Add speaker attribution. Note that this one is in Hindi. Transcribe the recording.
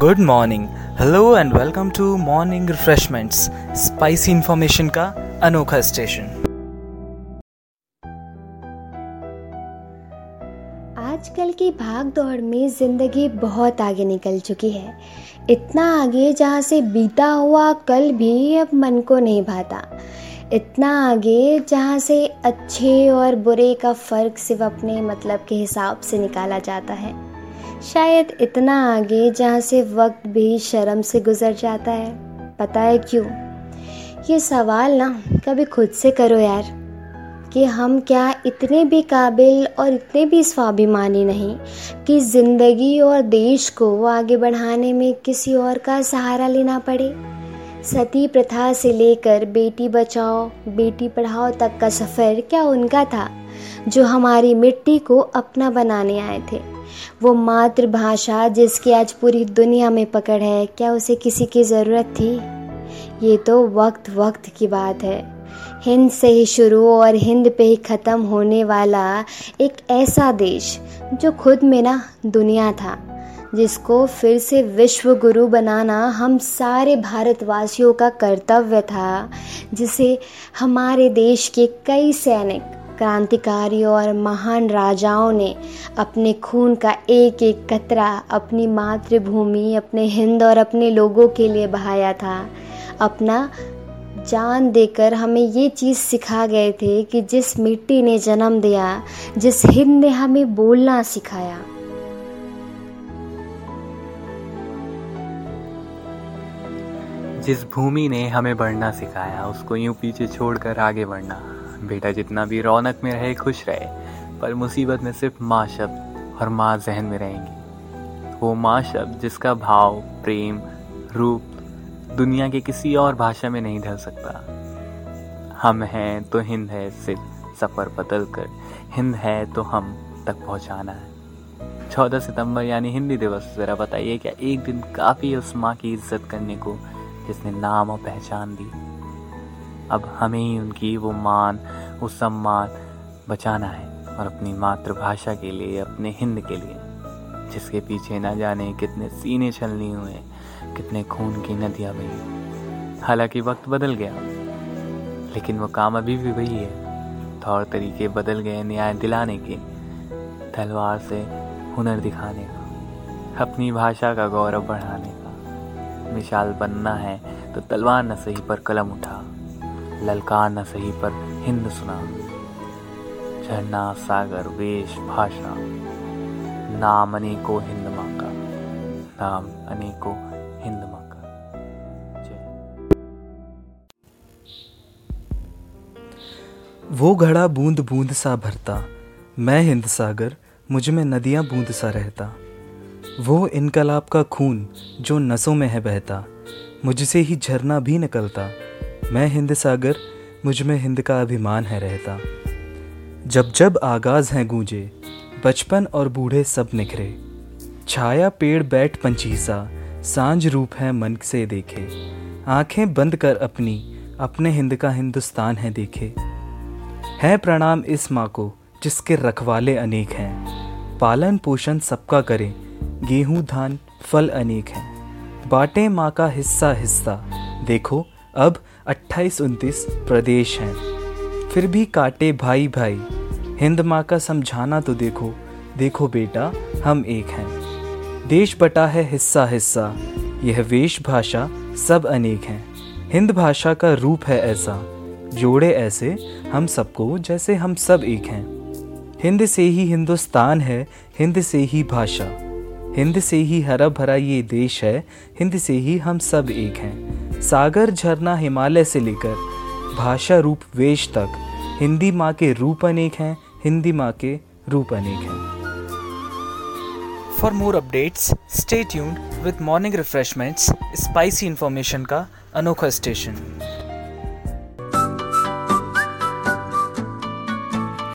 Speaker 1: Good morning hello and welcome to morning refreshments spicy information का अनोखा स्टेशन
Speaker 2: आजकल की भाग दौड़ में ज़िंदगी बहुत आगे निकल चुकी है। इतना आगे जहाँ से बीता हुआ कल भी अब मन को नहीं भाता। इतना आगे जहाँ से अच्छे और बुरे का फ़र्क सिर्फ़ अपने मतलब के हिसाब से निकाला जाता है। शायद इतना आगे जहाँ से वक्त भी शर्म से गुजर जाता है, पता है क्यों? ये सवाल ना कभी खुद से करो यार, कि हम क्या इतने भी काबिल और इतने भी स्वाभिमानी नहीं कि ज़िंदगी और देश को आगे बढ़ाने में किसी और का सहारा लेना पड़े? सती प्रथा से लेकर बेटी बचाओ, बेटी पढ़ाओ तक का सफ़र क्या उनका था? जो हमारी मिट्टी को अपना बनाने आए थे। वो मातृभाषा जिसकी आज पूरी दुनिया में पकड़ है, क्या उसे किसी की ज़रूरत थी? ये तो वक्त वक्त की बात है। हिंद से ही शुरू और हिंद पे ही ख़त्म होने वाला एक ऐसा देश, जो खुद में ना दुनिया था। जिसको फिर से विश्व गुरु बनाना हम सारे भारतवासियों का कर्तव्य था, जिसे हमारे देश के कई सैनिक, क्रांतिकारियों और महान राजाओं ने अपने खून का एक एक कतरा अपनी मातृभूमि, अपने हिंद और अपने लोगों के लिए बहाया था। अपना जान देकर हमें ये चीज़ सिखा गए थे कि जिस मिट्टी ने जन्म दिया, जिस हिंद ने हमें बोलना सिखाया
Speaker 1: जिस भूमि ने हमें बढ़ना सिखाया, उसको यूँ पीछे छोड़कर आगे बढ़ना। बेटा, जितना भी रौनक में रहे, खुश रहे, पर मुसीबत में सिर्फ़ माँ शब्द और माँ जहन में रहेंगी। वो माँ शब्द जिसका भाव, प्रेम, रूप दुनिया के किसी और भाषा में नहीं ढल सकता। हम हैं तो हिंद है सिर्फ़ सफ़र बदल कर हिंद है तो हम तक पहुंचाना है। चौदह सितंबर, यानी हिंदी दिवस, ज़रा बताइए, क्या एक दिन काफ़ी उस माँ की इज़्ज़त करने को जिसने नाम और पहचान दी। अब हमें ही उनकी वो मान, वो सम्मान बचाना है और अपनी मातृभाषा के लिए, अपने हिंद के लिए, जिसके पीछे न जाने कितने सीने छलनी हुए, कितने खून की नदियाँ बही। हालाँकि वक्त बदल गया, लेकिन वो काम अभी भी वही है। तौर तरीके बदल गए न्याय दिलाने के, तलवार से हुनर दिखाने का अपनी भाषा का गौरव बढ़ाने। का मिसाल बनना है तो तलवार न सही पर कलम उठा, ललकार न सही पर हिंद सुना, झरना, सागर, वेश, भाषा, नाम अनेको हिंद माँ का नाम अनेको हिंद माँ का
Speaker 3: वो घड़ा बूंद बूंद सा भरता, मैं हिंद सागर, मुझमें नदियाँ बूंद सा रहता। वो इनकलाब का खून जो नसों में है बहता, मुझसे ही झरना भी निकलता। मैं हिंद सागर, मुझमें हिंद का अभिमान है रहता। जब जब आगाज़ हैं गूंजे, बचपन और बूढ़े सब निखरे। छाया पेड़ बैठ पंचीसा, साँझ रूप है मन से देखे। आँखें बंद कर अपनी, अपने हिंद का हिंदुस्तान है देखे। है प्रणाम इस माँ को, जिसके रखवाले अनेक हैं। पालन पोषण सबका करें गेहूँ, धान, फल अनेक हैं। बाटे माँ का हिस्सा हिस्सा। देखो, अब अट्ठाईस उनतीस प्रदेश हैं। फिर भी काटे भाई भाई। हिंद माँ का समझाना तो देखो। देखो बेटा, हम एक हैं। देश बटा है हिस्सा हिस्सा। यह वेश भाषा सब अनेक हैं। हिंद भाषा का रूप है ऐसा। जोड़े ऐसे, हम सबको जैसे हम सब एक हैं। हिंद से ही हिंदुस्तान है, हिंद से ही भाषा। हिंद से ही हरा भरा ये देश है, हिंद से ही हम सब एक हैं। सागर झरना हिमालय से लेकर भाषा रूप वेश तक, हिंदी माँ के रूप अनेक हैं, हिंदी माँ के रूप अनेक हैं।
Speaker 1: For more updates stay tuned with morning refreshments spicy information का अनोखा स्टेशन